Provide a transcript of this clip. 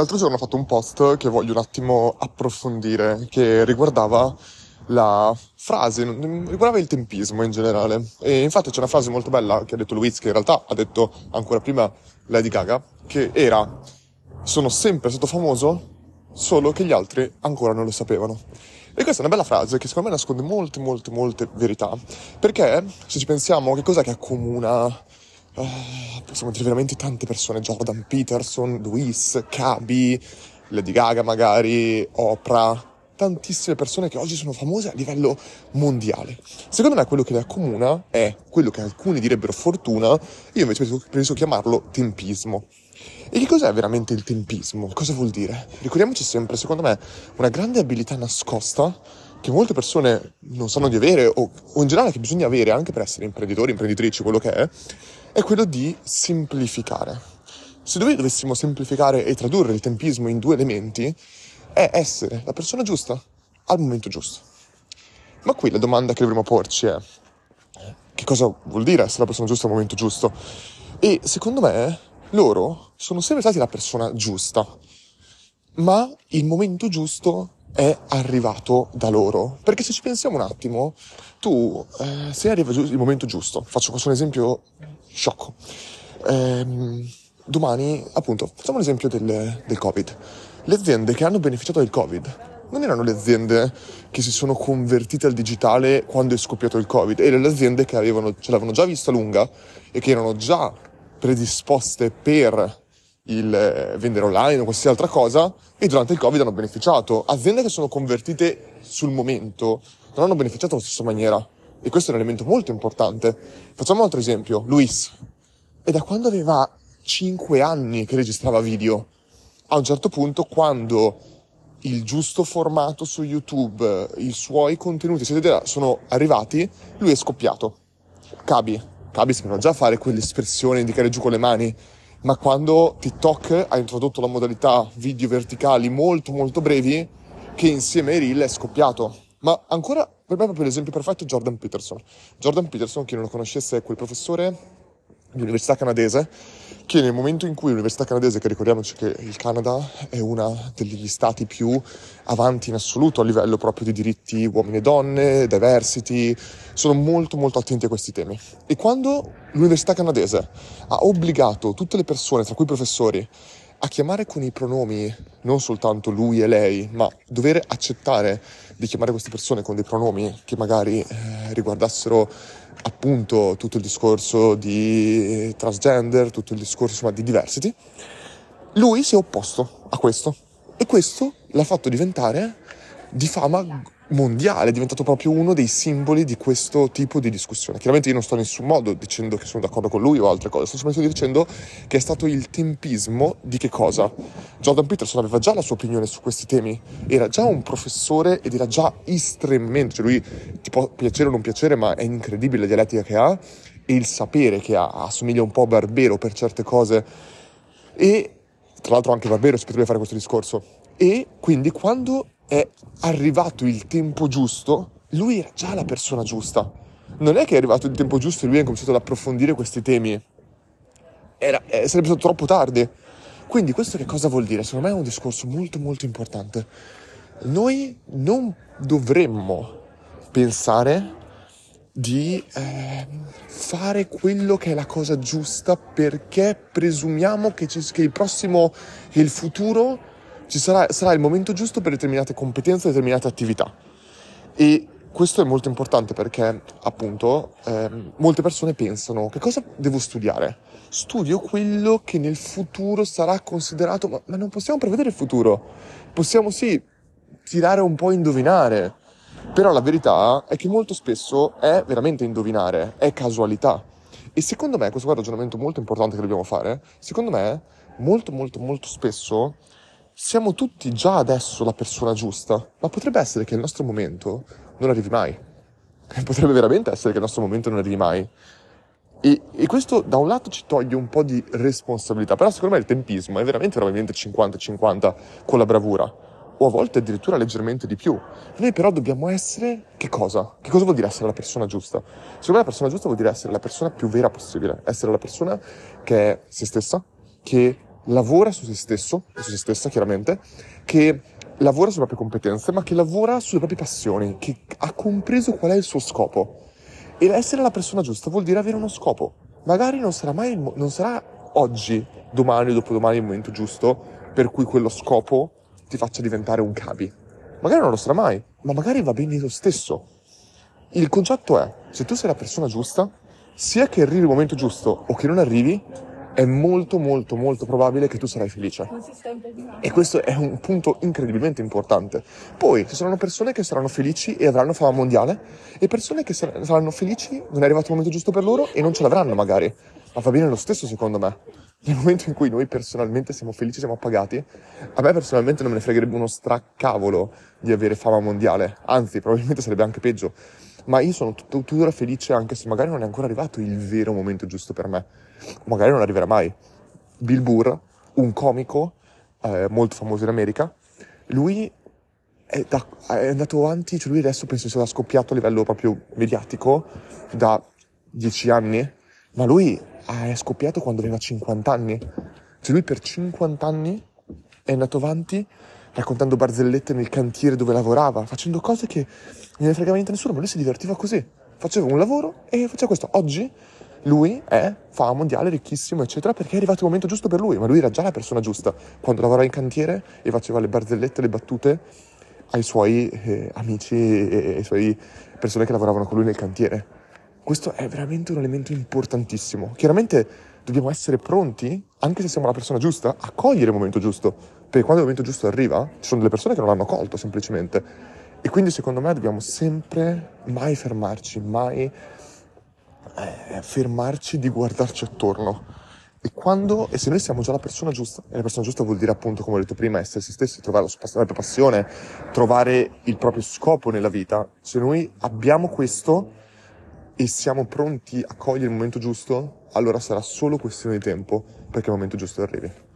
L'altro giorno ho fatto un post che voglio un attimo approfondire, che riguardava la frase, riguardava il tempismo in generale. E infatti c'è una frase molto bella che ha detto Luiz, che in realtà ha detto ancora prima Lady Gaga, che era sono sempre stato famoso, solo che gli altri ancora non lo sapevano. E questa è una bella frase che secondo me nasconde molte, molte, molte verità. Perché se ci pensiamo, che cosa che accomuna uh, possiamo dire veramente tante persone, Jordan Peterson, Luis, Kabi, Lady Gaga magari, Oprah, tantissime persone che oggi sono famose a livello mondiale. Secondo me quello che le accomuna è quello che alcuni direbbero fortuna, io invece preferisco chiamarlo tempismo. E che cos'è veramente il tempismo? Cosa vuol dire? Ricordiamoci sempre, secondo me, una grande abilità nascosta che molte persone non sanno di avere o, o in generale che bisogna avere anche per essere imprenditori, imprenditrici, quello che è, è quello di semplificare. Se noi dovessimo semplificare e tradurre il tempismo in due elementi, è essere la persona giusta al momento giusto. Ma qui la domanda che dovremmo porci è che cosa vuol dire essere la persona giusta al momento giusto? E secondo me loro sono sempre stati la persona giusta, ma il momento giusto è arrivato da loro. Perché se ci pensiamo un attimo, tu, eh, se arriva il momento giusto, faccio questo un esempio sciocco. Ehm, domani, appunto, facciamo l'esempio del, del Covid. Le aziende che hanno beneficiato del Covid non erano le aziende che si sono convertite al digitale quando è scoppiato il Covid, erano le aziende che avevano, ce l'avevano già vista lunga e che erano già predisposte per il eh, vendere online o qualsiasi altra cosa e durante il Covid hanno beneficiato. Aziende che sono convertite sul momento non hanno beneficiato alla stessa maniera e questo è un elemento molto importante. Facciamo un altro esempio, Luis. È da quando aveva 5 anni che registrava video. A un certo punto, quando il giusto formato su YouTube, i suoi contenuti sono arrivati, lui è scoppiato. Cabi, Cabi sapeva già fare quell'espressione, indicare giù con le mani, ma quando TikTok ha introdotto la modalità video verticali molto molto brevi, che insieme ai reel è scoppiato. Ma ancora, per me proprio l'esempio perfetto è Jordan Peterson. Jordan Peterson, chi non lo conoscesse, è quel professore di università canadese che nel momento in cui l'università canadese, che ricordiamoci che il Canada è uno degli stati più avanti in assoluto a livello proprio di diritti uomini e donne, diversity, sono molto molto attenti a questi temi. E quando l'università canadese ha obbligato tutte le persone, tra cui i professori, a chiamare con i pronomi non soltanto lui e lei, ma dover accettare di chiamare queste persone con dei pronomi che magari eh, riguardassero appunto tutto il discorso di transgender, tutto il discorso insomma, di diversity, lui si è opposto a questo. E questo l'ha fatto diventare di fama mondiale, è diventato proprio uno dei simboli di questo tipo di discussione. Chiaramente io non sto in nessun modo dicendo che sono d'accordo con lui o altre cose, sto semplicemente dicendo che è stato il tempismo di che cosa? Jordan Peterson aveva già la sua opinione su questi temi, era già un professore ed era già estremamente, cioè lui ti può piacere o non piacere, ma è incredibile la dialettica che ha e il sapere che ha, assomiglia un po' a Barbero per certe cose e tra l'altro anche Barbero si potrebbe fare questo discorso e quindi quando è arrivato il tempo giusto, lui era già la persona giusta. Non è che è arrivato il tempo giusto e lui ha cominciato ad approfondire questi temi. Era, eh, sarebbe stato troppo tardi. Quindi questo che cosa vuol dire? Secondo me è un discorso molto molto importante. Noi non dovremmo pensare di eh, fare quello che è la cosa giusta perché presumiamo che, che il prossimo, che il futuro ci sarà, sarà il momento giusto per determinate competenze, determinate attività. E questo è molto importante perché, appunto, ehm, molte persone pensano che cosa devo studiare? Studio quello che nel futuro sarà considerato, ma, ma non possiamo prevedere il futuro. Possiamo sì tirare un po' a indovinare, però la verità è che molto spesso è veramente indovinare, è casualità. E secondo me, questo è un ragionamento molto importante che dobbiamo fare, secondo me, molto molto molto spesso siamo tutti già adesso la persona giusta, ma potrebbe essere che il nostro momento non arrivi mai. Potrebbe veramente essere che il nostro momento non arrivi mai. E, e, questo da un lato ci toglie un po' di responsabilità, però secondo me il tempismo è veramente probabilmente 50-50 con la bravura, o a volte addirittura leggermente di più. Noi però dobbiamo essere che cosa? Che cosa vuol dire essere la persona giusta? Secondo me la persona giusta vuol dire essere la persona più vera possibile, essere la persona che è se stessa, che lavora su se stesso, su se stessa chiaramente, che lavora sulle proprie competenze, ma che lavora sulle proprie passioni, che ha compreso qual è il suo scopo. E essere la persona giusta vuol dire avere uno scopo. Magari non sarà mai, non sarà oggi, domani o dopodomani il momento giusto per cui quello scopo ti faccia diventare un capi. Magari non lo sarà mai, ma magari va bene lo stesso. Il concetto è, se tu sei la persona giusta, sia che arrivi il momento giusto o che non arrivi, è molto molto molto probabile che tu sarai felice. E questo è un punto incredibilmente importante. Poi ci saranno persone che saranno felici e avranno fama mondiale e persone che saranno felici, non è arrivato il momento giusto per loro e non ce l'avranno magari. Ma va bene lo stesso secondo me. Nel momento in cui noi personalmente siamo felici, siamo appagati, a me personalmente non me ne fregherebbe uno straccavolo di avere fama mondiale. Anzi, probabilmente sarebbe anche peggio. Ma io sono tuttora felice anche se magari non è ancora arrivato il vero momento giusto per me magari non arriverà mai. Bill Burr, un comico eh, molto famoso in America, lui è, da, è, andato avanti, cioè lui adesso penso sia scoppiato a livello proprio mediatico da dieci anni, ma lui è scoppiato quando aveva 50 anni. Cioè lui per 50 anni è andato avanti raccontando barzellette nel cantiere dove lavorava, facendo cose che non ne fregava niente a nessuno, ma lui si divertiva così. Faceva un lavoro e faceva questo. Oggi lui è fama mondiale, ricchissimo, eccetera, perché è arrivato il momento giusto per lui, ma lui era già la persona giusta quando lavorava in cantiere e faceva le barzellette, le battute ai suoi eh, amici e ai suoi persone che lavoravano con lui nel cantiere. Questo è veramente un elemento importantissimo. Chiaramente dobbiamo essere pronti, anche se siamo la persona giusta, a cogliere il momento giusto, perché quando il momento giusto arriva, ci sono delle persone che non l'hanno colto semplicemente. E quindi secondo me dobbiamo sempre mai fermarci, mai eh, fermarci di guardarci attorno. E quando, e se noi siamo già la persona giusta, e la persona giusta vuol dire appunto, come ho detto prima, essere se stessi, trovare la propria passione, trovare il proprio scopo nella vita, se noi abbiamo questo e siamo pronti a cogliere il momento giusto, allora sarà solo questione di tempo perché il momento giusto arrivi.